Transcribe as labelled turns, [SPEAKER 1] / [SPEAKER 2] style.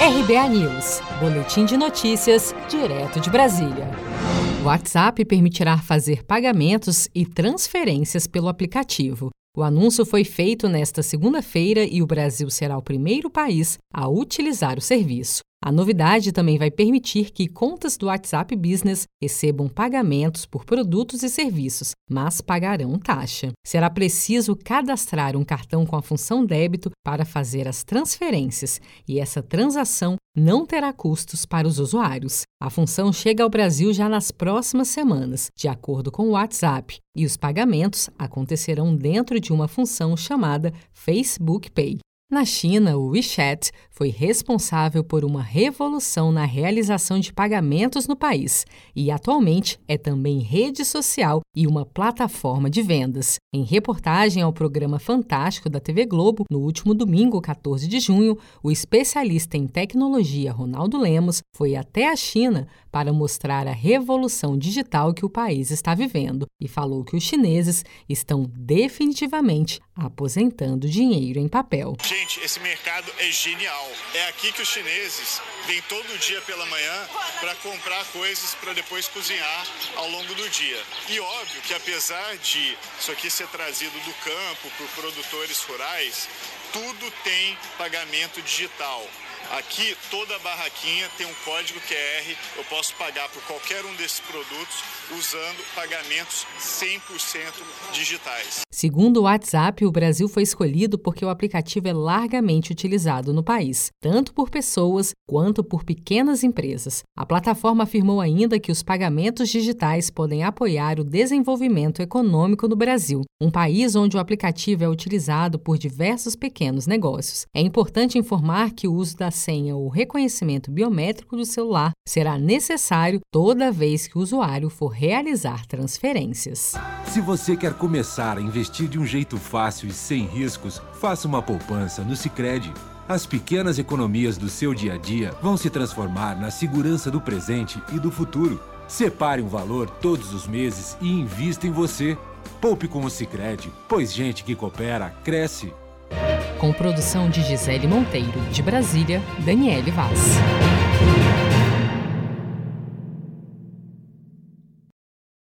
[SPEAKER 1] RBA News, Boletim de Notícias, direto de Brasília. O WhatsApp permitirá fazer pagamentos e transferências pelo aplicativo. O anúncio foi feito nesta segunda-feira e o Brasil será o primeiro país a utilizar o serviço. A novidade também vai permitir que contas do WhatsApp Business recebam pagamentos por produtos e serviços, mas pagarão taxa. Será preciso cadastrar um cartão com a função débito para fazer as transferências, e essa transação não terá custos para os usuários. A função chega ao Brasil já nas próximas semanas, de acordo com o WhatsApp, e os pagamentos acontecerão dentro de uma função chamada Facebook Pay. Na China, o WeChat foi responsável por uma revolução na realização de pagamentos no país e atualmente é também rede social e uma plataforma de vendas. Em reportagem ao programa Fantástico da TV Globo, no último domingo, 14 de junho, o especialista em tecnologia Ronaldo Lemos foi até a China para mostrar a revolução digital que o país está vivendo e falou que os chineses estão definitivamente aposentando dinheiro em papel.
[SPEAKER 2] Gente, esse mercado é genial. É aqui que os chineses vêm todo dia pela manhã para comprar coisas para depois cozinhar ao longo do dia. E óbvio que apesar de isso aqui ser trazido do campo por produtores rurais, tudo tem pagamento digital. Aqui, toda barraquinha tem um código QR. Eu posso pagar por qualquer um desses produtos usando pagamentos 100% digitais.
[SPEAKER 1] Segundo o WhatsApp, o Brasil foi escolhido porque o aplicativo é largamente utilizado no país, tanto por pessoas quanto por pequenas empresas. A plataforma afirmou ainda que os pagamentos digitais podem apoiar o desenvolvimento econômico no Brasil, um país onde o aplicativo é utilizado por diversos pequenos negócios. É importante informar que o uso da senha ou reconhecimento biométrico do celular será necessário toda vez que o usuário for realizar transferências.
[SPEAKER 3] Se você quer começar a investir de um jeito fácil e sem riscos, faça uma poupança no Sicredi. As pequenas economias do seu dia a dia vão se transformar na segurança do presente e do futuro. Separe um valor todos os meses e invista em você. Poupe com o Sicredi, pois gente que coopera cresce
[SPEAKER 1] com produção de Gisele Monteiro. De Brasília, Daniele Vaz.